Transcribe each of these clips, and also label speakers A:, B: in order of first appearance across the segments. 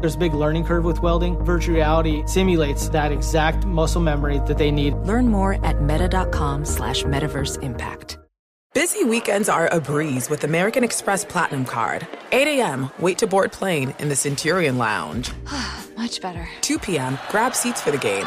A: There's a big learning curve with welding. Virtual reality simulates that exact muscle memory that they need.
B: Learn more at meta.com slash metaverse impact.
C: Busy weekends are a breeze with American Express Platinum Card. 8 a.m., wait to board plane in the Centurion Lounge.
D: Much better.
C: 2 p.m., grab seats for the game.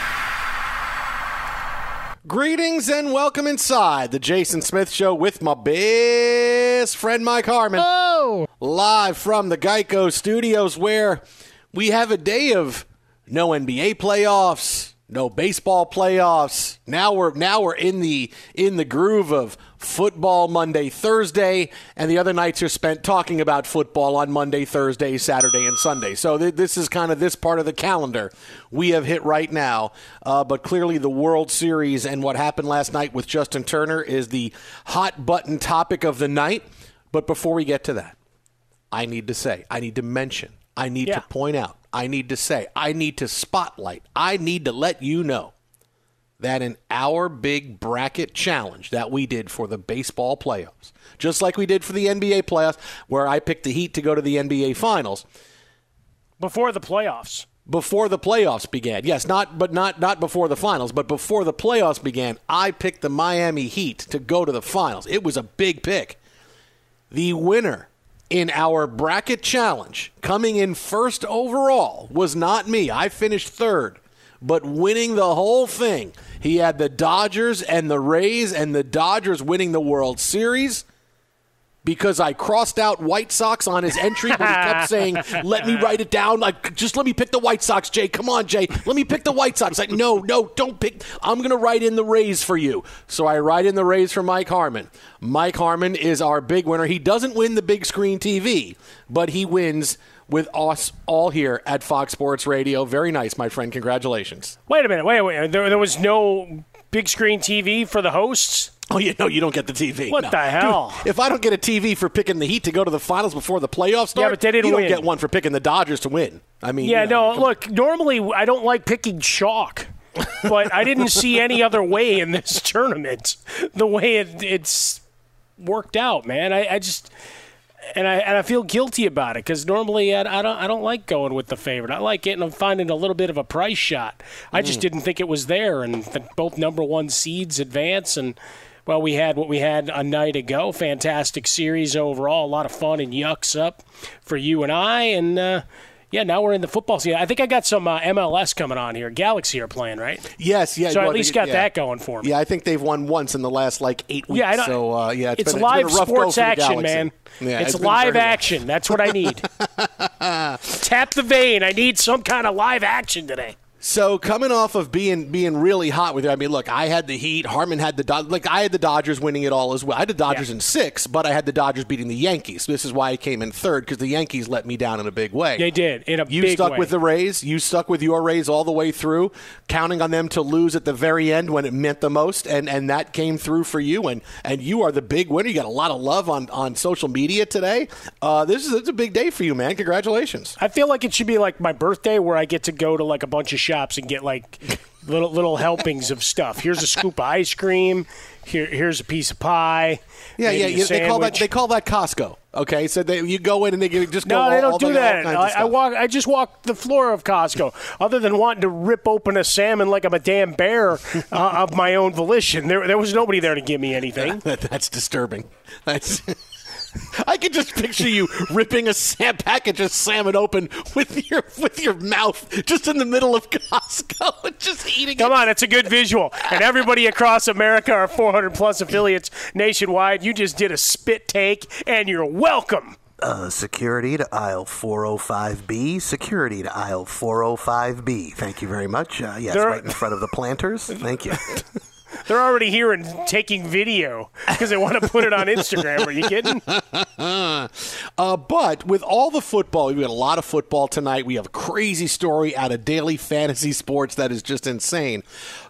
E: Greetings and welcome inside the Jason Smith Show with my best friend Mike Harmon.
F: Oh!
E: Live from the Geico Studios where we have a day of no NBA playoffs, no baseball playoffs. Now we're now we're in the in the groove of football Monday, Thursday, and the other nights are spent talking about football on Monday, Thursday, Saturday, and Sunday. So th- this is kind of this part of the calendar we have hit right now. Uh, but clearly, the World Series and what happened last night with Justin Turner is the hot button topic of the night. But before we get to that, I need to say, I need to mention, I need
G: Yeah.
E: to point out, I need to say, I need to spotlight, I need to let you know that in our big bracket challenge that we did for the baseball playoffs, just like we did for the NBA playoffs, where I picked the Heat to go to the NBA finals
G: Before the playoffs.
E: before the playoffs began. Yes, not but not not before the finals, but before the playoffs began, I picked the Miami Heat to go to the finals. It was a big pick. The winner in our bracket challenge, coming in first overall, was not me. I finished third, but winning the whole thing. He had the Dodgers and the Rays, and the Dodgers winning the World Series because I crossed out White Sox on his entry, but he kept saying, "Let me write it down. Like, just let me pick the White Sox, Jay. Come on, Jay. Let me pick the White Sox." Like, no, no, don't pick. I'm going to write in the Rays for you. So I write in the Rays for Mike Harmon. Mike Harmon is our big winner. He doesn't win the big screen TV, but he wins with us all here at Fox Sports Radio. Very nice, my friend. Congratulations.
G: Wait a minute. Wait, wait. There, there was no big screen TV for the hosts?
E: Oh, you know, you don't get the TV.
G: What
E: No.
G: the hell?
E: Dude, if I don't get a TV for picking the Heat to go to the finals before the playoffs start,
G: Yeah, but they didn't
E: you don't get one for picking the Dodgers to win. I mean,
G: Yeah,
E: you know,
G: no, look, normally I don't like picking chalk, but I didn't see any other way in this tournament the way it, it's worked out, man. I, I just. And I, and I feel guilty about it because normally I, I don't I don't like going with the favorite. I like getting finding a little bit of a price shot. I just
E: Mm.
G: didn't think it was there, and the, both number one seeds advance, and well, we had what we had a night ago. Fantastic series overall, a lot of fun and yucks up for you and I, and uh, yeah, now we're in the football season. I think I got some uh, MLS coming on here. Galaxy are playing, right?
E: Yes, yeah.
G: So I at least got
E: yeah.
G: that going for me.
E: Yeah, I think they've won once in the last like eight weeks.
G: Yeah, I don't-
E: so uh, yeah,
G: it's,
E: been, been
G: live sports action, man.
E: Yeah,
G: it's,
E: been
G: live action. That's what I need. Tap the vein. I need some kind of live action today.
E: So coming off of being being really hot with it, I mean, look, I had the Heat. Harmon had the Dod- like I had the Dodgers winning it all as well. I had the Dodgers in six, but I had the Dodgers beating the Yankees. This is why I came in third because the Yankees let me down in a big way.
G: They did in a
E: You stuck
G: way.
E: with the Rays. You stuck with your Rays all the way through, counting on them to lose at the very end when it meant the most, and, and that came through for you. And and you are the big winner. You got a lot of love on, on social media today. Uh, this is it's a big day for you, man. Congratulations.
G: I feel like it should be like my birthday where I get to go to like a bunch of shops and get like little little helpings of stuff. Here's a scoop of ice cream. Here here's a piece of pie.
E: Yeah,
G: maybe
E: yeah. they call that they call that Costco. Okay, so they, you go in and they just go.
G: No,
E: all,
G: they don't
E: all
G: do
E: all
G: that. I, I walk. I just walk the floor of Costco. Other than wanting to rip open a salmon like I'm a damn bear uh, of my own volition, there there was nobody there to give me anything.
E: That's disturbing. That's. I can just picture you ripping a sam- package of salmon open with your with your mouth just in the middle of Costco and just eating
G: Come on, it's a good visual. And everybody across America, our 400 plus affiliates nationwide, you just did a spit take, and you're welcome.
D: Uh, security to aisle 405B. Security to aisle 405B. Thank you very much. Uh, yes,
G: There-
D: right in front of the planters. Thank you.
G: They're already here and taking video because they want to put it on Instagram. Are you kidding?
E: uh, but with all the football, we've got a lot of football tonight. We have a crazy story out of daily fantasy sports that is just insane.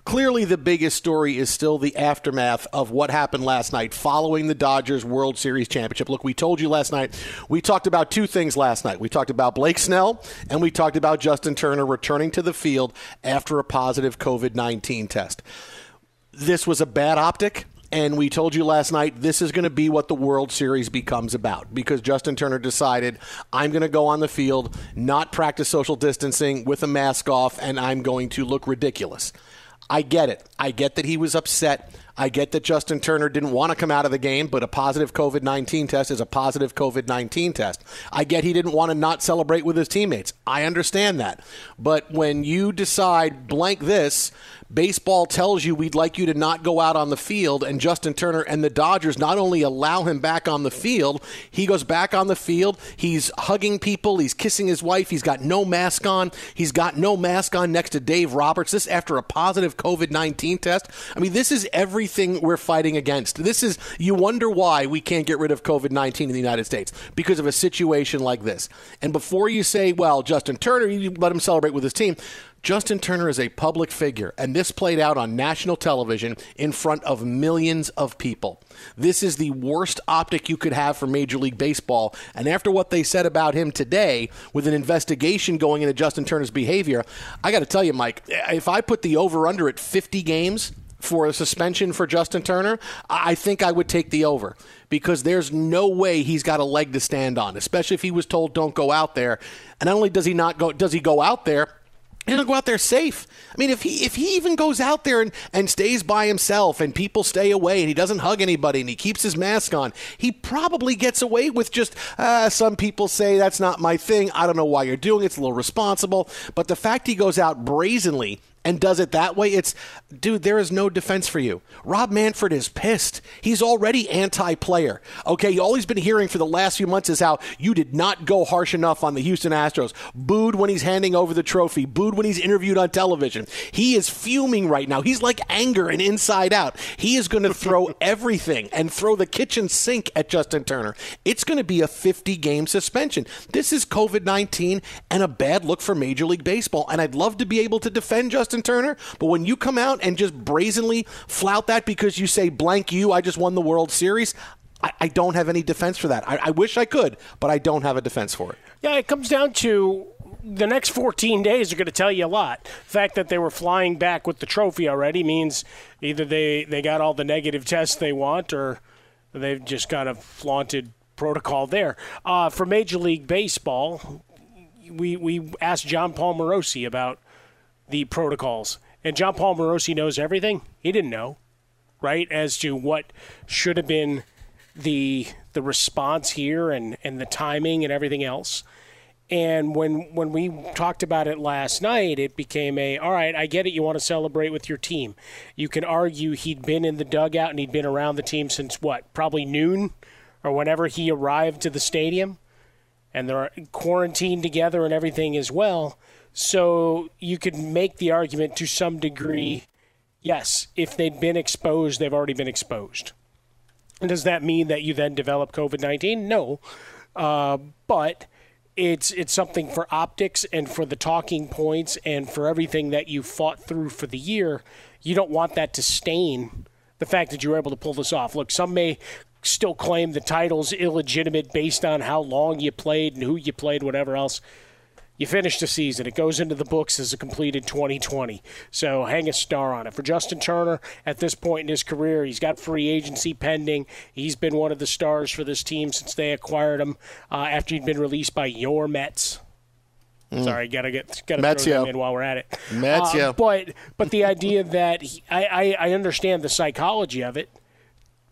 E: Clearly, the biggest story is still the aftermath of what happened last night following the Dodgers World Series championship. Look, we told you last night, we talked about two things last night. We talked about Blake Snell and we talked about Justin Turner returning to the field after a positive COVID 19 test this was a bad optic. And we told you last night this is going to be what the World Series becomes about because Justin Turner decided I'm going to go on the field, not practice social distancing with a mask off, and I'm going to look ridiculous. I get it. I get that he was upset. I get that Justin Turner didn't want to come out of the game, but a positive COVID 19 test is a positive COVID 19 test. I get he didn't want to not celebrate with his teammates. I understand that. But when you decide blank this, baseball tells you we'd like you to not go out on the field, and Justin Turner and the Dodgers not only allow him back on the field, he goes back on the field. He's hugging people, he's kissing his wife, he's got no mask on, he's got no mask on next to Dave Roberts. This after a positive COVID 19 test. I mean, this is everything we're fighting against. This is, you wonder why we can't get rid of COVID 19 in the United States because of a situation like this. And before you say, well, Justin Turner, you let him celebrate with his team. Justin Turner is a public figure, and this played out on national television in front of millions of people. This is the worst optic you could have for Major League Baseball. And after what they said about him today, with an investigation going into Justin Turner's behavior, I got to tell you, Mike, if I put the over under at 50 games, for a suspension for Justin Turner, I think I would take the over because there's no way he's got a leg to stand on, especially if he was told don't go out there. And not only does he not go, does he go out there? He doesn't go out there safe. I mean, if he if he even goes out there and, and stays by himself and people stay away and he doesn't hug anybody and he keeps his mask on, he probably gets away with just uh, some people say that's not my thing. I don't know why you're doing it. It's a little responsible. But the fact he goes out brazenly and does it that way, it's, dude, there is no defense for you. Rob Manfred is pissed. He's already anti player. Okay, all he's been hearing for the last few months is how you did not go harsh enough on the Houston Astros. Booed when he's handing over the trophy, booed when he's interviewed on television. He is fuming right now. He's like anger and inside out. He is going to throw everything and throw the kitchen sink at Justin Turner. It's going to be a 50 game suspension. This is COVID 19 and a bad look for Major League Baseball. And I'd love to be able to defend Justin. Justin Turner, but when you come out and just brazenly flout that because you say blank you, I just won the World Series, I, I don't have any defense for that. I, I wish I could, but I don't have a defense for it.
G: Yeah, it comes down to the next 14 days are going to tell you a lot. The fact that they were flying back with the trophy already means either they, they got all the negative tests they want or they've just kind of flaunted protocol there. Uh, for Major League Baseball, we, we asked Jon Paul Morosi about the protocols. And Jon Paul Morosi knows everything. He didn't know, right, as to what should have been the the response here and, and the timing and everything else. And when when we talked about it last night, it became a all right. I get it. You want to celebrate with your team. You can argue he'd been in the dugout and he'd been around the team since what, probably noon, or whenever he arrived to the stadium, and they're quarantined together and everything as well. So you could make the argument to some degree. Yes, if they'd been exposed, they've already been exposed. Does that mean that you then develop COVID nineteen? No, uh, but it's it's something for optics and for the talking points and for everything that you fought through for the year. You don't want that to stain the fact that you were able to pull this off. Look, some may still claim the title's illegitimate based on how long you played and who you played, whatever else you finish the season. It goes into the books as a completed 2020. So hang a star on it. For Justin Turner, at this point in his career, he's got free agency pending. He's been one of the stars for this team since they acquired him uh, after he'd been released by your Mets. Mm. Sorry, gotta get gotta throw them in while we're at it.
E: Mets, uh, yeah.
G: But but the idea that he, I, I I understand the psychology of it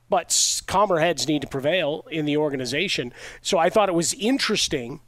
G: but calmer heads need to prevail in the organization. So I thought it was interesting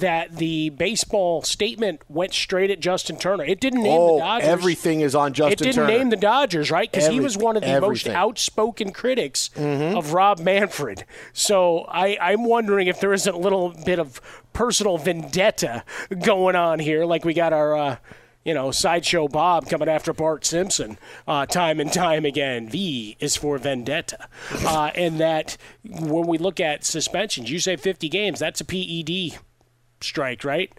G: that the baseball statement went straight at Justin Turner. It didn't name
E: oh,
G: the Dodgers.
E: Everything is on Justin
G: It didn't
E: Turner.
G: name the Dodgers, right? Because he was one of the
E: everything.
G: most outspoken critics
E: mm-hmm.
G: of Rob Manfred. So I, I'm wondering if there isn't a little bit of personal vendetta going on here, like we got our. Uh, you know, Sideshow Bob coming after Bart Simpson uh, time and time again. V is for vendetta. Uh, and that when we look at suspensions, you say 50 games, that's a PED strike, right?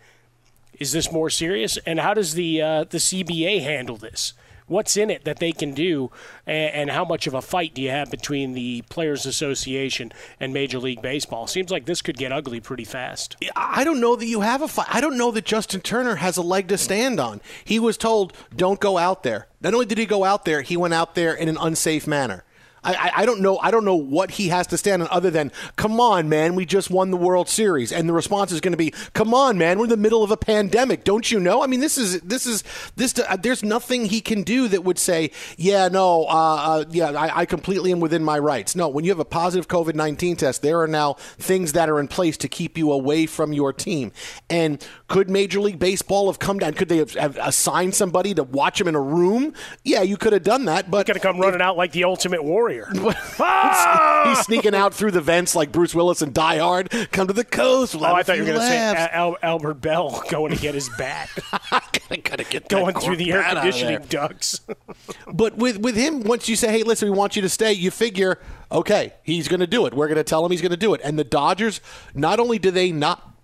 G: Is this more serious? And how does the uh, the CBA handle this? What's in it that they can do, and, and, how much of a fight do you have between the Players Association and Major League Baseball? Seems like this could get ugly pretty fast.
E: I don't know that you have a fight. I don't know that Justin Turner has a leg to stand on. He was told, "Don't go out there." Not only did he go out there, he went out there in an unsafe manner. I, I, don't know. I don't know what he has to stand on other than, "Come on, man, we just won the World Series," and the response is going to be, "Come on, man, we're in the middle of a pandemic. Don't you know?" I mean, this is this is this. Uh, there's nothing he can do that would say, "Yeah, no, uh, uh, yeah, I, I completely am within my rights." No, when you have a positive COVID nineteen test, there are now things that are in place to keep you away from your team. And could Major League Baseball have come down? Could they have, have assigned somebody to watch him in a room? Yeah, you could have done that, but he's
G: going to come running out like the Ultimate Warrior. Ah!
E: He's sneaking out through the vents like Bruce Willis and Die Hard. Come to the coast.
G: Oh, I thought you were going to say Al- Albert Belle going to get his bat.
E: gotta, gotta get
G: going through the air conditioning ducts.
E: but with with him, once you say, "Hey, listen, we want you to stay," you figure, okay, he's going to do it. We're going to tell him he's going to do it. And the Dodgers, not only do they not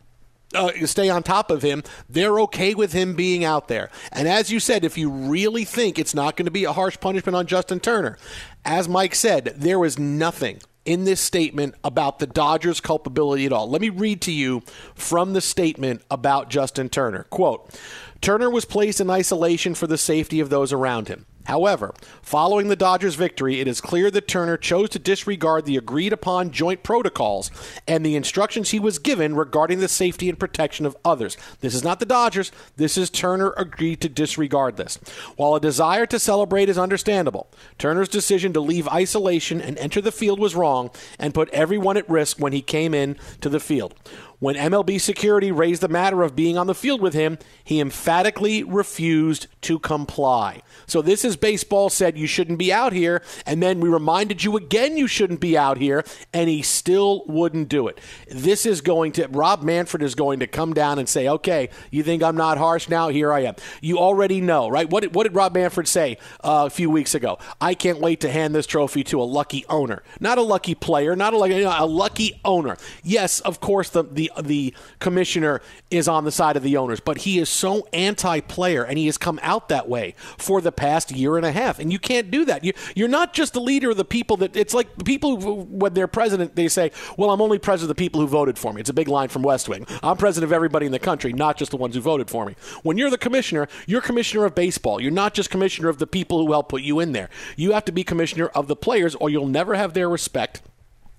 E: uh, stay on top of him, they're okay with him being out there. And as you said, if you really think it's not going to be a harsh punishment on Justin Turner, as Mike said, there was nothing in this statement about the Dodgers' culpability at all. Let me read to you from the statement about Justin Turner. Quote Turner was placed in isolation for the safety of those around him. However, following the Dodgers' victory, it is clear that Turner chose to disregard the agreed upon joint protocols and the instructions he was given regarding the safety and protection of others. This is not the Dodgers. This is Turner agreed to disregard this. While a desire to celebrate is understandable, Turner's decision to leave isolation and enter the field was wrong and put everyone at risk when he came in to the field. When MLB security raised the matter of being on the field with him, he emphatically refused to comply. So this is baseball said you shouldn't be out here, and then we reminded you again you shouldn't be out here, and he still wouldn't do it. This is going to Rob Manfred is going to come down and say, "Okay, you think I'm not harsh now? Here I am." You already know, right? What did, what did Rob Manfred say uh, a few weeks ago? I can't wait to hand this trophy to a lucky owner, not a lucky player, not a lucky, a lucky owner. Yes, of course the the the commissioner is on the side of the owners, but he is so anti-player, and he has come out that way for the past year and a half. And you can't do that. You, you're not just the leader of the people that. It's like the people who, when they're president, they say, "Well, I'm only president of the people who voted for me." It's a big line from West Wing. I'm president of everybody in the country, not just the ones who voted for me. When you're the commissioner, you're commissioner of baseball. You're not just commissioner of the people who helped put you in there. You have to be commissioner of the players, or you'll never have their respect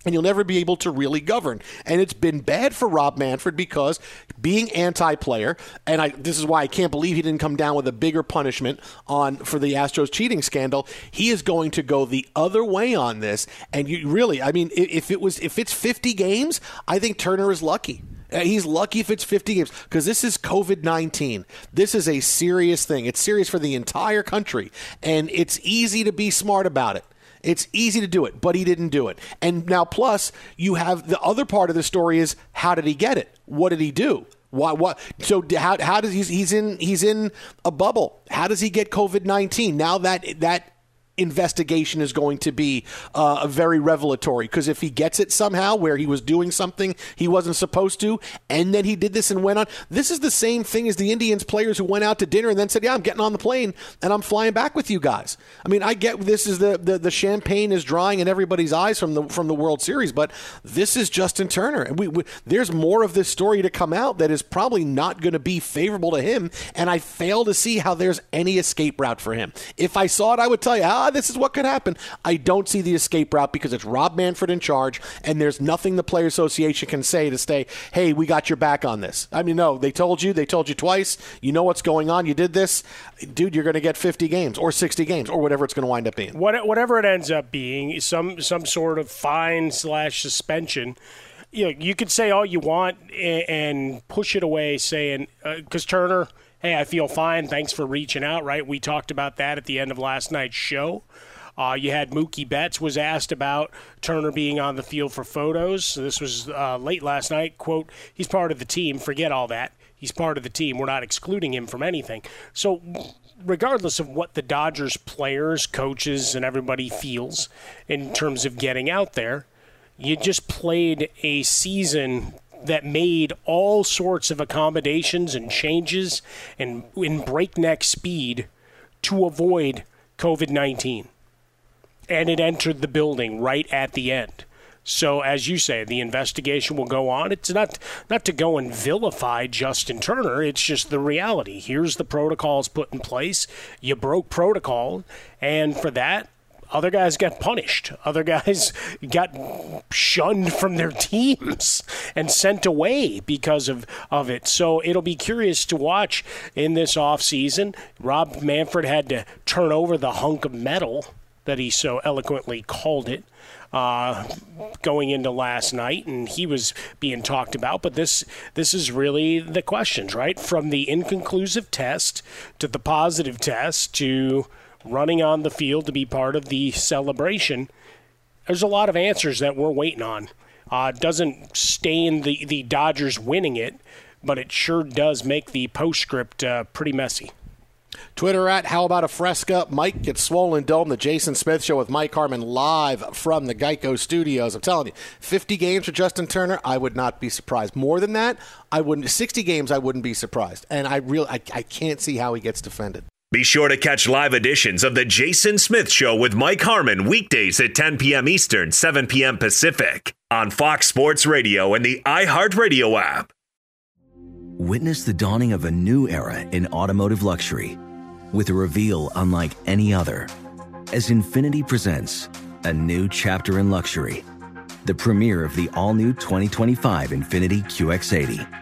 E: and you'll never be able to really govern. And it's been bad for Rob Manfred because being anti-player, and I, this is why I can't believe he didn't come down with a bigger punishment on for the Astros cheating scandal. He is going to go the other way on this, and you really, I mean, if it was if it's 50 games, I think Turner is lucky. Uh, he's lucky if it's 50 games because this is COVID 19. This is a serious thing. It's serious for the entire country, and it's easy to be smart about it. It's easy to do it, but he didn't do it. And now, plus, you have the other part of the story is how did he get it? What did he do? Why? What? So how? How does he's he's in he's in a bubble? How does he get COVID nineteen? Now that that investigation is going to be uh, very revelatory. Because if he gets it somehow where he was doing something he wasn't supposed to and then he did this and went on this is the same thing as the indians players who went out to dinner and then said yeah i'm getting on the plane and i'm flying back with you guys. I mean i get this is the the, the champagne is drying in everybody's eyes from the from the world series but this is justin turner and we, we there's more of this story to come out that is probably not going to be favorable to him and i fail to see how there's any escape route for him. If i saw it i would tell you ah, this is what could happen. I don't see the escape route because it's Rob Manfred in charge, and there's nothing the Player Association can say to say, hey, we got your back on this. I mean, no, they told you, they told you twice. You know what's going on. You did this. Dude, you're going to get 50 games or 60 games or whatever it's going to wind up being.
G: What, whatever it ends up being, some, some sort of fine slash suspension you know, you could say all you want and push it away, saying because uh, Turner hey, I feel fine. Thanks for reaching out, right? We talked about that at the end of last night's show. Uh, you had Mookie Betts was asked about Turner being on the field for photos. So this was uh, late last night. Quote, he's part of the team. Forget all that. He's part of the team. We're not excluding him from anything. So, regardless of what the Dodgers players, coaches, and everybody feels in terms of getting out there, you just played a season that made all sorts of accommodations and changes and in breakneck speed to avoid COVID 19. And it entered the building right at the end. So, as you say, the investigation will go on. It's not not to go and vilify Justin Turner. It's just the reality. Here's the protocols put in place. You broke protocol, and for that, other guys got punished. Other guys got shunned from their teams and sent away because of, of it. So it'll be curious to watch in this offseason. Rob Manfred had to turn over the hunk of metal that he so eloquently called it. Uh, going into last night, and he was being talked about. But this this is really the questions, right? From the inconclusive test to the positive test to running on the field to be part of the celebration. There's a lot of answers that we're waiting on. Uh, doesn't stain the, the Dodgers winning it, but it sure does make the postscript uh, pretty messy.
E: Twitter at How About a Fresca. Mike gets swollen dome. The Jason Smith Show with Mike Harmon live from the Geico Studios. I'm telling you, 50 games for Justin Turner, I would not be surprised. More than that, I wouldn't. 60 games, I wouldn't be surprised. And I really, I, I can't see how he gets defended.
H: Be sure to catch live editions of The Jason Smith Show with Mike Harmon weekdays at 10 p.m. Eastern, 7 p.m. Pacific on Fox Sports Radio and the iHeartRadio app.
I: Witness the dawning of a new era in automotive luxury with a reveal unlike any other as Infiniti presents a new chapter in luxury, the premiere of the all new 2025 Infiniti QX80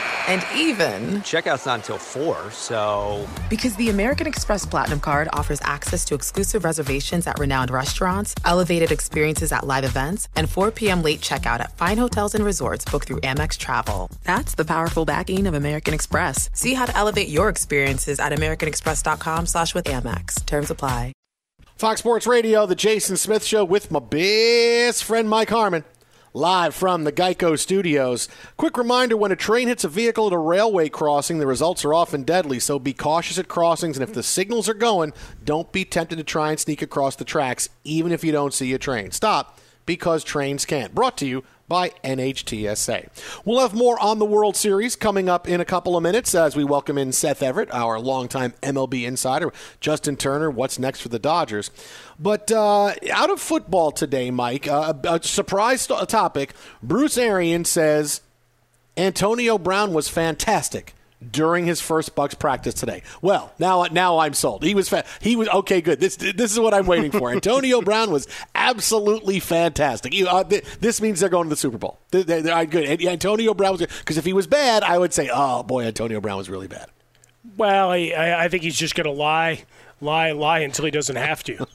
C: And even,
J: Checkout's not until 4, so.
C: because the American Express Platinum card offers access to exclusive reservations at renowned restaurants, elevated experiences at live events, and 4 p.m. late checkout at fine hotels and resorts booked through Amex Travel. That's the powerful backing of American Express. See how to elevate your experiences at americanexpress.com slash with Amex. Terms apply.
E: Fox Sports Radio, the Jason Smith Show with my best friend Mike Harmon, live from the Geico Studios. Quick reminder when a train hits a vehicle at a railway crossing, the results are often deadly, so be cautious at crossings, and if the signals are going, don't be tempted to try and sneak across the tracks, even if you don't see a train. Stop, because trains can't. Brought to you by NHTSA. We'll have more on the World Series coming up in a couple of minutes as we welcome in Seth Everett, our longtime MLB insider, Justin Turner, what's next for the Dodgers. But uh, out of football today, Mike, uh, a surprise topic. Bruce Arians says Antonio Brown was fantastic during his first Bucs practice today. Well, now now I'm sold. He was fa- he was okay. Good. This this is what I'm waiting for. Antonio Brown was absolutely fantastic. You, uh, th- this means they're going to the Super Bowl. They, they, they're good. And Antonio Brown was because if he was bad, I would say, oh boy, Antonio Brown was really bad.
G: Well, I, I I think he's just going to lie, lie, lie until he doesn't have to,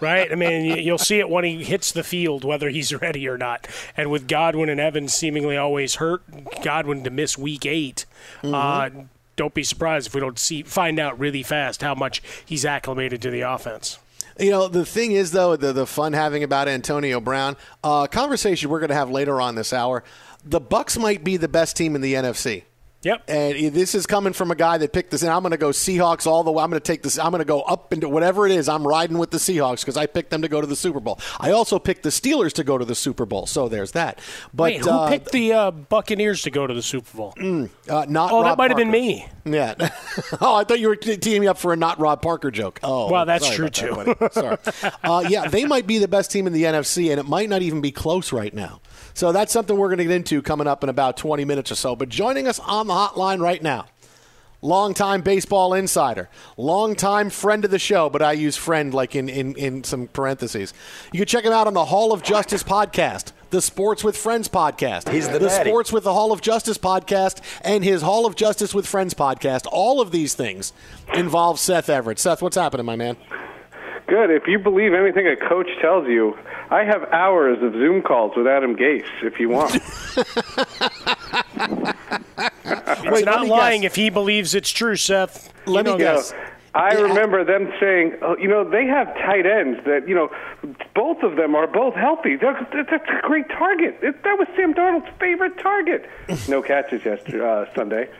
G: right? I mean, you- you'll see it when he hits the field, whether he's ready or not. And with Godwin and Evans seemingly always hurt, Godwin to miss Week 8 uh, don't be surprised if we don't see find out really fast how much he's acclimated to the offense.
E: You know, the thing is, though, the, the fun having about Antonio Brown, uh, conversation we're going to have later on this hour, the Bucs might be the best team in the NFC.
G: Yep.
E: And this is coming from a guy that picked this, and I'm going to go Seahawks all the way. I'm going to take this. I'm going to go up into whatever it is. I'm riding with the Seahawks because I picked them to go to the Super Bowl. I also picked the Steelers to go to the Super Bowl. So there's that. But
G: Wait, who
E: uh,
G: picked the uh, Buccaneers to go to the Super Bowl?
E: Mm, uh, not.
G: oh, that might have been me.
E: Yeah. oh, I thought you were te- teeing me up for a not Rob Parker joke. Oh,
G: Well, that's true,
E: too. that. Sorry. Uh, yeah, they might be the best team in the NFC, and it might not even be close right now. So that's something we're going to get into coming up in about 20 minutes or so. But joining us on the hotline right now, longtime baseball insider, longtime friend of the show, but I use friend like in, in, in some parentheses. You can check him out on the Hall of Justice podcast, the Sports with Friends podcast,
J: He's the
E: the
J: daddy.
E: Sports with the Hall of Justice podcast, and his Hall of Justice with Friends podcast. All of these things involve Seth Everett. Seth, what's happening, my man?
K: Good. If you believe anything a coach tells you, I have hours of Zoom calls with Adam Gase if you want.
G: It's
E: Wait,
G: not lying
E: guess.
G: if he believes it's true, Seth. You
E: Let me
G: know
E: guess.
G: that.
K: I remember them saying, oh, you know, they have tight ends that, you know, both of them are both healthy. They're, that's a great target. It, that was Sam Darnold's favorite target. No catches yesterday, uh, Sunday.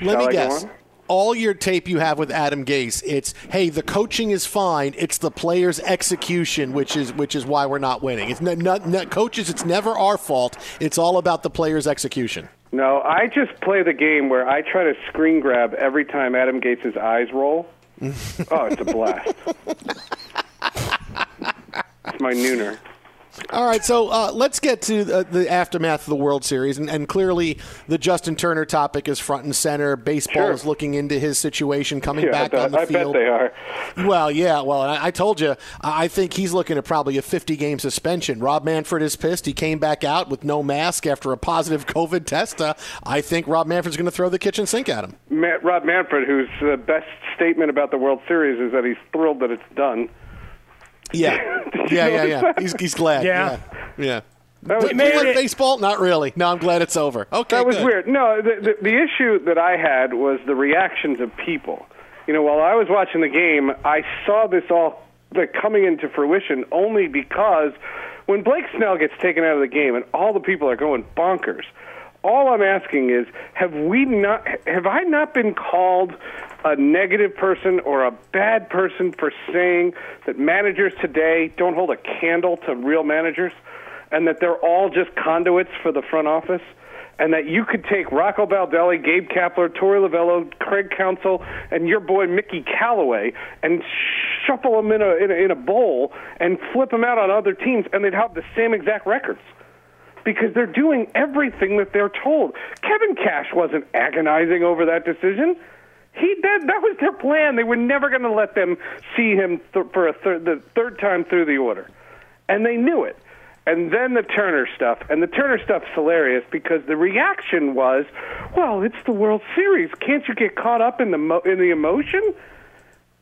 E: Let
K: Shall
E: me
K: I go
E: guess. All your tape you have with Adam Gase, it's hey, the coaching is fine. It's the players' execution, which is which is why we're not winning. It's not, not, not coaches. It's never our fault. It's all about the players' execution.
K: No, I just play the game where I try to screen grab every time Adam Gase's eyes roll. oh, it's a blast. it's my nooner.
E: All right, so uh, let's get to the, the aftermath of the World Series, and, and clearly the Justin Turner topic is front and center. Baseball
K: Sure.
E: is looking into his situation, coming
K: Yeah,
E: back
K: I,
E: on the
K: I
E: field.
K: bet they are.
E: Well, yeah. Well, I, I told you, I I think he's looking at probably a 50 game suspension. Rob Manfred is pissed. He came back out with no mask after a positive COVID test. Uh, I think Rob Manfred's going to throw the kitchen sink at him.
K: Matt, Rob Manfred, whose uh, best statement about the World Series is that he's thrilled that it's done.
E: Yeah. Yeah, yeah, yeah. He's, he's glad.
K: Yeah.
E: Yeah. Yeah.
K: That was
E: Do you like
K: weird.
E: baseball? Not really. No, I'm glad it's over. Okay.
K: That was
E: good.
K: weird. No, the, the the issue that I had was the reactions of people. You know, while I was watching the game, I saw this all like coming into fruition only because when Blake Snell gets taken out of the game and all the people are going bonkers. All I'm asking is, have we not? Have I not been called a negative person or a bad person for saying that managers today don't hold a candle to real managers, and that they're all just conduits for the front office? and that you could take Rocco Baldelli, Gabe Kapler, Torey Lovullo, Craig Counsell, and your boy Mickey Callaway, and shuffle them in a, in a in a bowl and flip them out on other teams, and they'd have the same exact records because they're doing everything that they're told. Kevin Cash wasn't agonizing over that decision. He that that was their plan. They were never going to let them see him th- for a third the third time through the order, and they knew it. And then the Turner stuff, and the Turner stuff's hilarious because the reaction was, "Well, it's the World Series. Can't you get caught up in the mo- in the emotion?"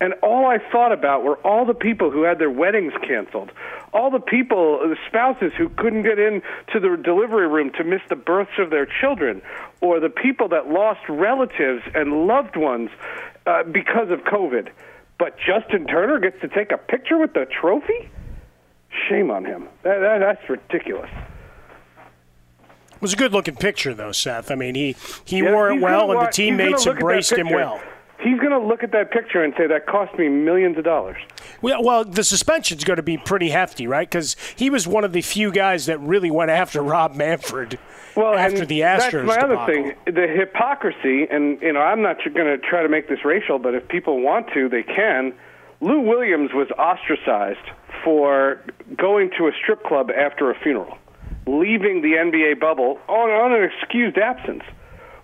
K: And all I thought about were all the people who had their weddings canceled, all the people, the spouses who couldn't get in to the delivery room to miss the births of their children, or the people that lost relatives and loved ones uh, because of COVID. But Justin Turner gets to take a picture with the trophy? Shame on him. That, that, that's ridiculous.
G: It was a good looking picture, though, Seth. I mean, he, he
K: Yeah,
G: wore it well, and the
K: wa- he's gonna
G: teammates
K: look at that
G: embraced him well.
K: He's going to look at that picture and say, that cost me millions of dollars.
G: Well, well, the suspension's going to be pretty hefty, right? Because he was one of the few guys that really went after Rob Manfred
K: well,
G: after the Astros.
K: That's my other thing. The hypocrisy, and you know, I'm not going to try to make this racial, but if people want to, they can. Lou Williams was ostracized for going to a strip club after a funeral, leaving the NBA bubble on, on an excused absence.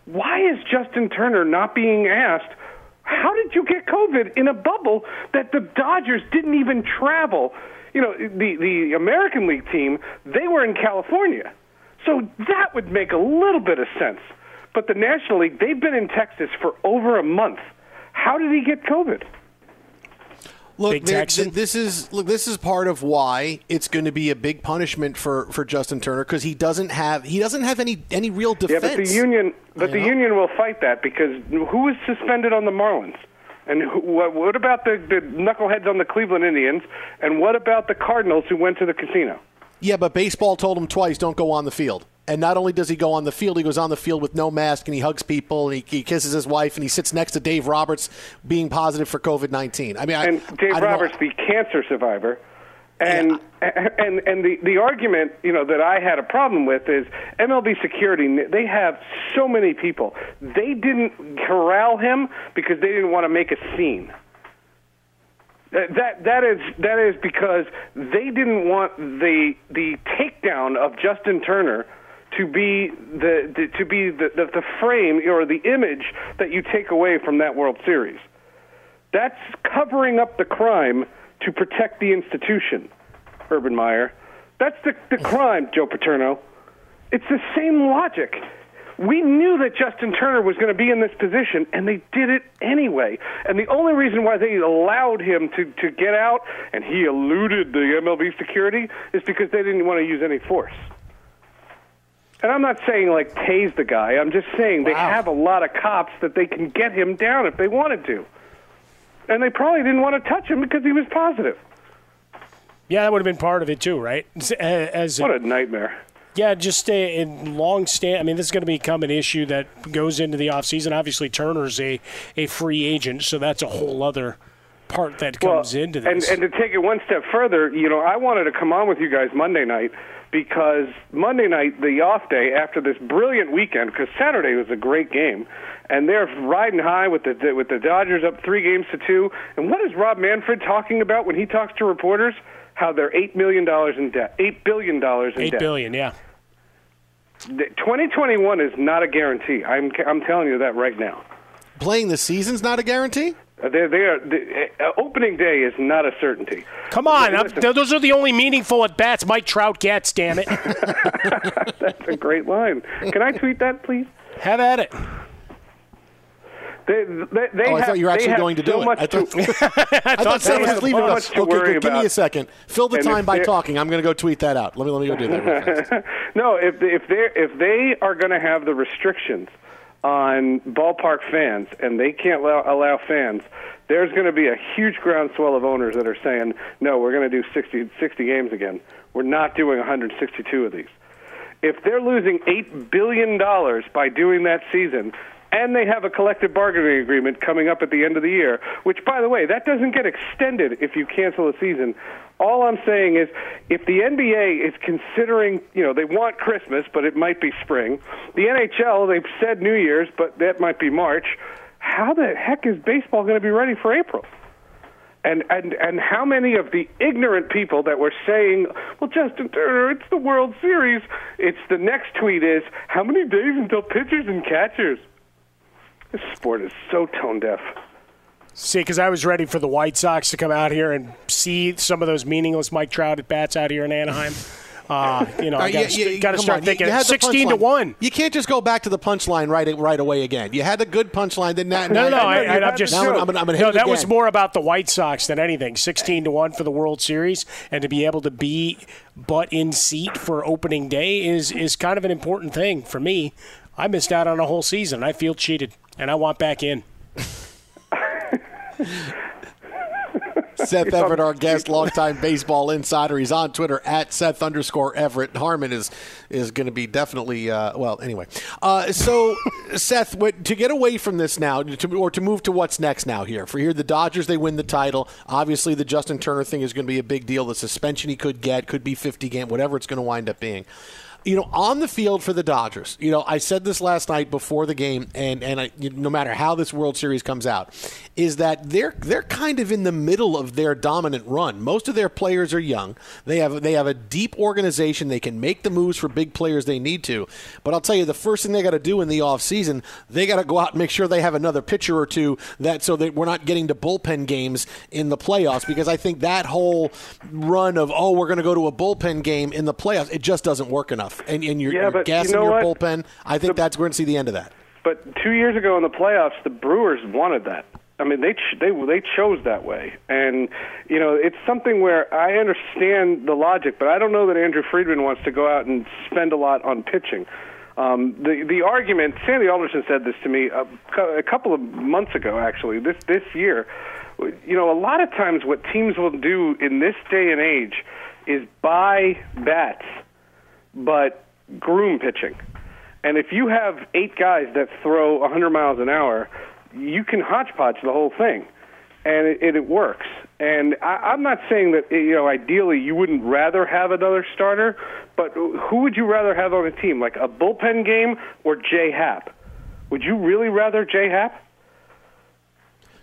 K: Why is Justin Turner not being asked? How did you get COVID in a bubble that the Dodgers didn't even travel? You know, the the American League team, they were in California. So that would make a little bit of sense. But the National League, they've been in Texas for over a month. How did he get COVID?
E: Look,
G: Big Texan.
E: th- this is look. This is part of why it's going to be a big punishment for, for Justin Turner because he doesn't have he doesn't have any any real defense.
K: Yeah, but the union, but
E: You
K: the
E: know?
K: union will fight that because who was suspended on the Marlins? And who, what, what about the, the knuckleheads on the Cleveland Indians? And what about the Cardinals who went to the casino?
E: Yeah, but baseball told him twice, don't go on the field. And not only does he go on the field, he goes on the field with no mask and he hugs people and he, he kisses his wife and he sits next to Dave Roberts being positive for COVID 19. I mean, I,
K: and Dave
E: I don't know-
K: Roberts, the cancer survivor. And and and the the argument you know that I had a problem with is MLB security. They have so many people. They didn't corral him because they didn't want to make a scene. That that that is that is because they didn't want the the takedown of Justin Turner to be the, the to be the, the the frame or the image that you take away from that World Series. That's covering up the crime to protect the institution, Urban Meyer. That's the, the crime, Joe Paterno. It's the same logic. We knew that Justin Turner was going to be in this position, and they did it anyway. And the only reason why they allowed him to, to get out and he eluded the MLB security is because they didn't want to use any force. And I'm not saying like tase the guy. I'm just saying they have a lot of cops that they can get him down if they wanted to. And they probably didn't want to touch him because he was positive.
G: Yeah, that would have been part of it too, right? As,
K: What a nightmare.
G: Yeah, just a, in long stand. I mean, this is going to become an issue that goes into the offseason. Obviously, Turner's a, a free agent, so that's a whole other part that comes into
K: And,
G: this.
K: and to take it one step further, you know, I wanted to come on with you guys Monday night because Monday night, the off day after this brilliant weekend, because Saturday was a great game, and they're riding high with the with the Dodgers up three games to two. And what is Rob Manfred talking about when he talks to reporters? How they're eight million dollars in debt, eight billion dollars in
G: Eight
K: debt.
G: billion, yeah.
K: 2021 is not a guarantee. I'm I'm telling you that right now.
E: Playing the season's not a guarantee?
K: Uh, They they are the, uh, opening day is not a certainty.
G: Come on,
K: Listen,
G: those are the only meaningful at bats Mike Trout gets. Damn it!
K: That's a great line. Can I tweet that, please?
G: Have at it.
K: They, they, they
E: oh, I
K: have,
E: thought you were actually going to
K: so
E: do it.
K: much
E: I thought,
K: to,
E: I thought Sam was leaving
K: so
E: us.
K: much to
E: Okay,
K: worry
E: good. give me a second. Fill the
K: And
E: time by talking. I'm going to go tweet that out. Let me let me go do that. real fast.
K: no, if if they if they are going to have the restrictions on ballpark fans and they can't allow, allow fans, there's going to be a huge groundswell of owners that are saying, no, we're going to do 60, 60 games again. We're not doing 162 of these. If they're losing eight billion dollars by doing that season. And they have a collective bargaining agreement coming up at the end of the year, which, by the way, that doesn't get extended if you cancel a season. All I'm saying is, if the NBA is considering, you know, they want Christmas, but it might be spring. The NHL, they've said New Year's, but that might be March. How the heck is baseball going to be ready for April? And, and and how many of the ignorant people that were saying, "Well, Justin Turner, it's the World Series." It's the next tweet is, "How many days until pitchers and catchers?" This sport is so tone deaf.
G: See, because I was ready for the White Sox to come out here and see some of those meaningless Mike Trout at bats out here in Anaheim. Uh, you know,
E: Uh,
G: I got to
E: yeah,
G: start
E: on.
G: Thinking
E: you the
G: sixteen to one.
E: You can't just go back to the punchline right right away again. You had the good punchline. Then now,
G: No, no, I, I, am just
E: I'm, gonna- I'm, gonna- I'm gonna hit
G: no. That was more about the White Sox than anything. Sixteen to one for the World Series, and to be able to be but in seat for opening day is is kind of an important thing for me. I missed out on a whole season. I feel cheated, and I want back in.
E: Seth Everett, our guest, longtime baseball insider. He's on Twitter at Seth underscore Everett. Harmon is is going to be definitely uh, well. Anyway, uh, so Seth, what, to get away from this now, to, or to move to what's next now here. For here, the Dodgers they win the title. Obviously, the Justin Turner thing is going to be a big deal. The suspension he could get could be 50 game, whatever it's going to wind up being you know, on the field for the Dodgers, you know, I said this last night before the game, and and I, you, no matter how this World Series comes out, is that they're they're kind of in the middle of their dominant run. Most of their players are young. They have they have a deep organization. They can make the moves for big players they need to. But I'll tell you, the first thing they got to do in the offseason, they got to go out and make sure they have another pitcher or two that so that we're not getting to bullpen games in the playoffs. Because I think that whole run of oh we're going to go to a bullpen game in the playoffs, it just doesn't work enough. And, and you're,
K: Yeah,
E: you're
K: but you
E: gassing
K: know
E: your
K: what?
E: bullpen. I think that's we're going to see the end of that.
K: But two years ago in the playoffs, the Brewers wanted that. I mean, they ch- they they chose that way, and you know it's something where I understand the logic, but I don't know that Andrew Friedman wants to go out and spend a lot on pitching. Um, the the argument, Sandy Alderson said this to me a, a couple of months ago, actually this this year. You know, a lot of times what teams will do in this day and age is buy bats but groom pitching. And if you have eight guys that throw 100 miles an hour, you can hodgepodge the whole thing, and it, it, works. And I, I'm not saying that you know ideally you wouldn't rather have another starter, but who would you rather have on a team, like a bullpen game or J Happ? Would you really rather J Happ?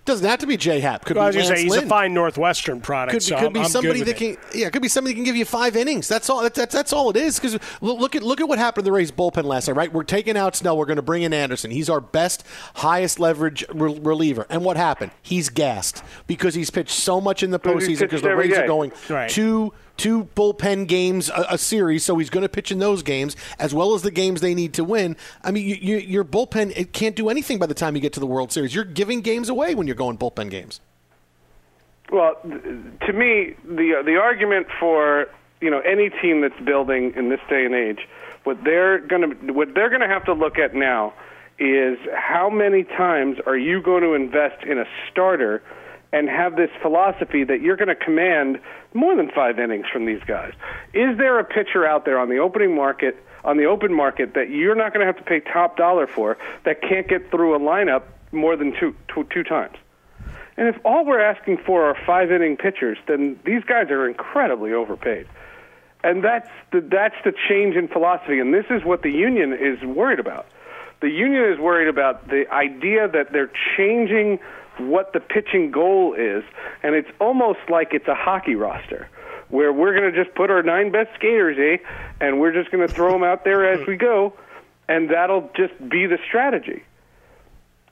E: Doesn't have to be J Happ. Could
G: well,
E: be
G: I was
E: Lance
G: say he's
E: Lynn.
G: a fine Northwestern product.
E: Could,
G: so
E: could
G: I'm,
E: be
G: I'm
E: somebody that can, yeah, could be somebody that can give you five innings. That's all. That's that's all it is. Because look at look at what happened to the Rays bullpen last night. Right, we're taking out Snell. We're going to bring in Anderson. He's our best, highest leverage re- reliever. And what happened? He's gassed because he's pitched so much in the postseason because the Rays
K: day.
E: are going
K: Right.
E: two two bullpen games a, a series. So he's going to pitch in those games as well as the games they need to win. I mean, you, you, your bullpen it can't do anything by the time you get to the World Series. You're giving games away when you're going bullpen games.
K: Well, to me, the the argument for you know any team that's building in this day and age, what they're gonna what they're gonna have to look at now is how many times are you going to invest in a starter and have this philosophy that you're going to command more than five innings from these guys? Is there a pitcher out there on the opening market on the open market that you're not going to have to pay top dollar for that can't get through a lineup more than two two, two times? And if all we're asking for are five inning pitchers, then these guys are incredibly overpaid. And that's the that's the change in philosophy and this is what the union is worried about. The union is worried about the idea that they're changing what the pitching goal is and it's almost like it's a hockey roster where we're going to just put our nine best skaters, eh, and we're just going to throw them out there as we go and that'll just be the strategy.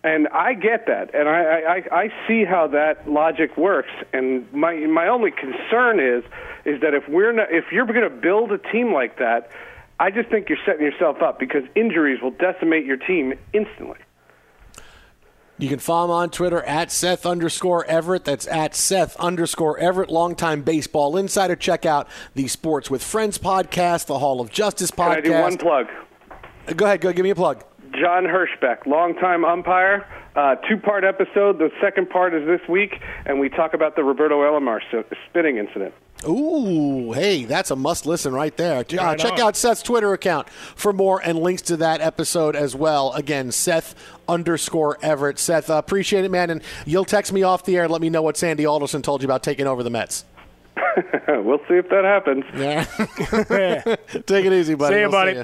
K: And I get that, and I, I, I see how that logic works. And my my only concern is is that if we're not, if you're going to build a team like that, I just think you're setting yourself up because injuries will decimate your team instantly.
E: You can follow him on Twitter at Seth underscore Everett. That's at Seth underscore Everett, longtime baseball insider. Check out the Sports with Friends podcast, the Hall of Justice podcast.
K: Can I do one plug?
E: Go ahead, go give me a plug.
K: John Hirschbeck, longtime umpire. Uh, two-part episode. The second part is this week, and we talk about the Roberto Alomar spinning incident.
E: Ooh, hey, that's a must listen right there. Uh,
K: Right
E: check
K: on.
E: out Seth's Twitter account for more and links to that episode as well. Again, Seth underscore Everett. Seth, uh, appreciate it, man. And you'll text me off the air and let me know what Sandy Alderson told you about taking over the Mets.
K: we'll see if that happens.
E: Yeah. Take it easy, buddy.
K: See you,
E: We'll
K: buddy.
E: ya.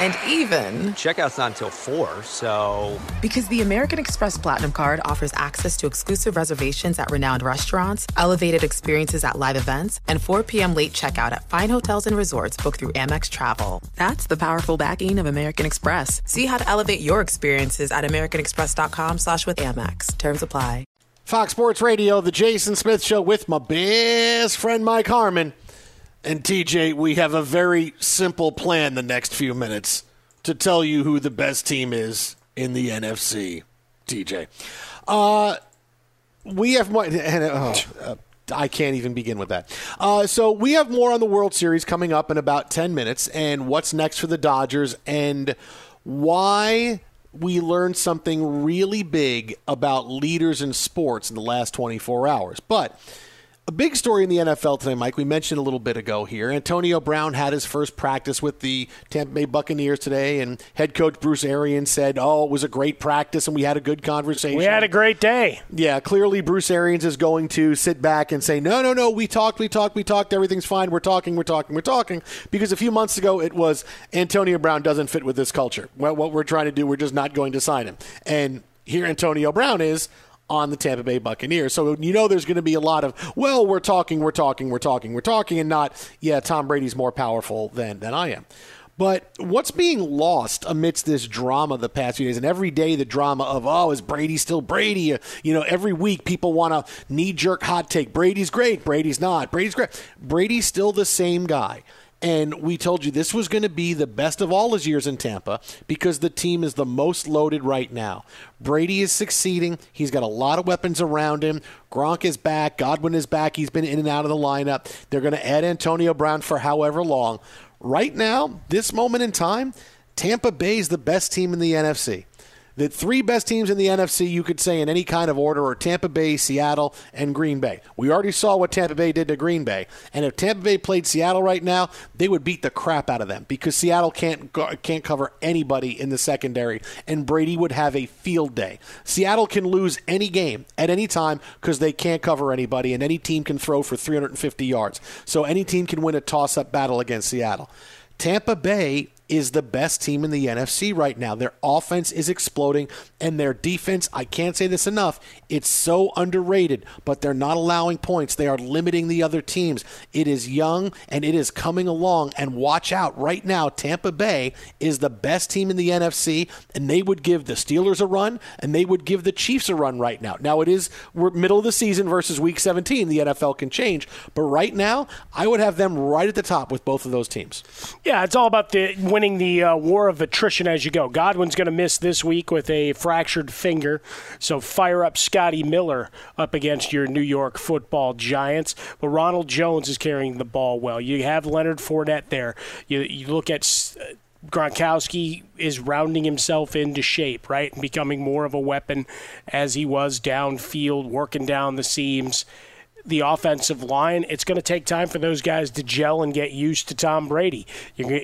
C: And even,
J: Checkout's not until 4, so.
C: because the American Express Platinum card offers access to exclusive reservations at renowned restaurants, elevated experiences at live events, and 4 p.m. late checkout at fine hotels and resorts booked through Amex Travel. That's the powerful backing of American Express. See how to elevate your experiences at americanexpress.com slash with Amex. Terms apply.
E: Fox Sports Radio, the Jason Smith Show with my best friend Mike Harmon. And TJ, we have a very simple plan the next few minutes to tell you who the best team is in the NFC. TJ. Uh, we have more. And, oh, uh, I can't even begin with that. Uh, so we have more on the World Series coming up in about 10 minutes and what's next for the Dodgers and why we learned something really big about leaders in sports in the last 24 hours. But a big story in the NFL today, Mike. We mentioned a little bit ago here. Antonio Brown had his first practice with the Tampa Bay Buccaneers today, and head coach Bruce Arians said, "Oh, it was a great practice, and we had a good conversation."
G: We had a great day.
E: Yeah, clearly Bruce Arians is going to sit back and say, "No, no, no. We talked, we talked, we talked. Everything's fine. We're talking, we're talking, we're talking." Because a few months ago, it was Antonio Brown doesn't fit with this culture. What, what we're trying to do, we're just not going to sign him. And here, Antonio Brown is on the Tampa Bay Buccaneers. So you know there's going to be a lot of, well, we're talking, we're talking, we're talking, we're talking, and not, yeah, Tom Brady's more powerful than, than I am. But what's being lost amidst this drama the past few days, and every day the drama of, oh, is Brady still Brady? Uh, you know, every week people want a knee jerk hot take. Brady's great, Brady's not. Brady's great. Brady's still the same guy. And we told you this was going to be the best of all his years in Tampa because the team is the most loaded right now. Brady is succeeding. He's got a lot of weapons around him. Gronk is back. Godwin is back. He's been in and out of the lineup. They're going to add Antonio Brown for however long. Right now, this moment in time, Tampa Bay is the best team in the NFC. The three best teams in the NFC, you could say in any kind of order, are Tampa Bay, Seattle, and Green Bay. We already saw what Tampa Bay did to Green Bay, and if Tampa Bay played Seattle right now, they would beat the crap out of them because Seattle can't can't cover anybody in the secondary, and Brady would have a field day. Seattle can lose any game at any time because they can't cover anybody, and any team can throw for 350 yards. So any team can win a toss-up battle against Seattle. Tampa Bay is the best team in the NFC right now. Their offense is exploding, and their defense, I can't say this enough, it's so underrated, but they're not allowing points. They are limiting the other teams. It is young, and it is coming along. And watch out right now, Tampa Bay is the best team in the NFC, and they would give the Steelers a run, and they would give the Chiefs a run right now. Now, it is we're middle of the season versus week 17. The NFL can change, but right now, I would have them right at the top with both of those teams.
G: Yeah, it's all about the winning the uh, war of attrition as you go. Godwin's going to miss this week with a fractured finger, so fire up Scotty Miller up against your New York Football Giants. But Ronald Jones is carrying the ball well. You have Leonard Fournette there. You, you look at. Uh, Gronkowski is rounding himself into shape, right, and becoming more of a weapon as he was downfield, working down the seams the offensive line, it's going to take time for those guys to gel and get used to Tom Brady. You're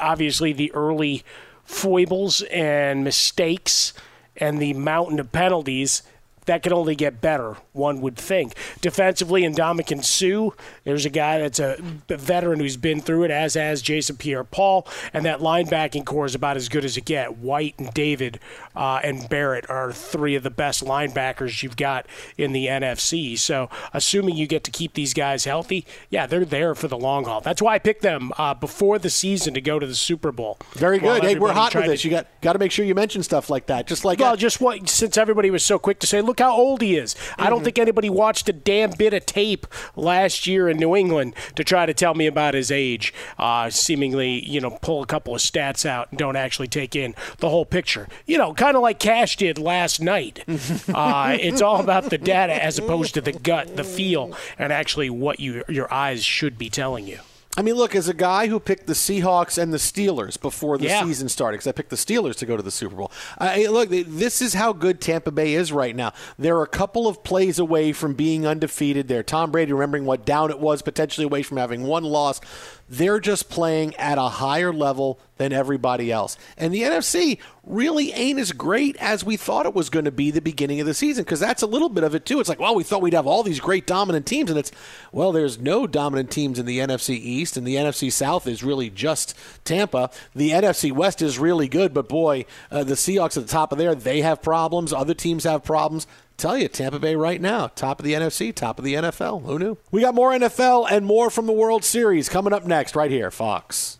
G: obviously the early foibles and mistakes and the mountain of penalties that can only get better, one would think. Defensively, in Ndamukong Suh, there's a guy that's a veteran who's been through it, as has Jason Pierre Paul, and that linebacking corps is about as good as it get. White and David uh, and Barrett are three of the best linebackers you've got in the NFC. So, assuming you get to keep these guys healthy, yeah, they're there for the long haul. That's why I picked them uh, before the season to go to the Super Bowl.
E: Very good. Hey, we're hot with
G: this.
E: To, you got got to make sure you mention stuff like that. Just like
G: well, just what since everybody was so quick to say, look how old he is. Mm-hmm. I don't think anybody watched a damn bit of tape last year in New England to try to tell me about his age. Uh, seemingly, you know, pull a couple of stats out and don't actually take in the whole picture. You know, kind of like Cash did last night. uh, it's all about the data as opposed to the gut, the feel, and actually what you your eyes should be telling you.
E: I mean, look, as a guy who picked the Seahawks and the Steelers before the
G: yeah.
E: season started, because I picked the Steelers to go to the Super Bowl. I, look, this is how good Tampa Bay is right now. They're a couple of plays away from being undefeated. They're Tom Brady remembering what down it was, potentially away from having one loss. They're just playing at a higher level than everybody else. And the NFC really ain't as great as we thought it was going to be the beginning of the season because that's a little bit of it too. It's like, well, we thought we'd have all these great dominant teams and it's well, there's no dominant teams in the NFC East and the NFC South is really just Tampa. The NFC West is really good, but boy, uh, the Seahawks at the top of there, they have problems, other teams have problems tell you, Tampa Bay right now, top of the NFC, top of the NFL. Who knew? We got more NFL and more from the World Series coming up next, right here, Fox.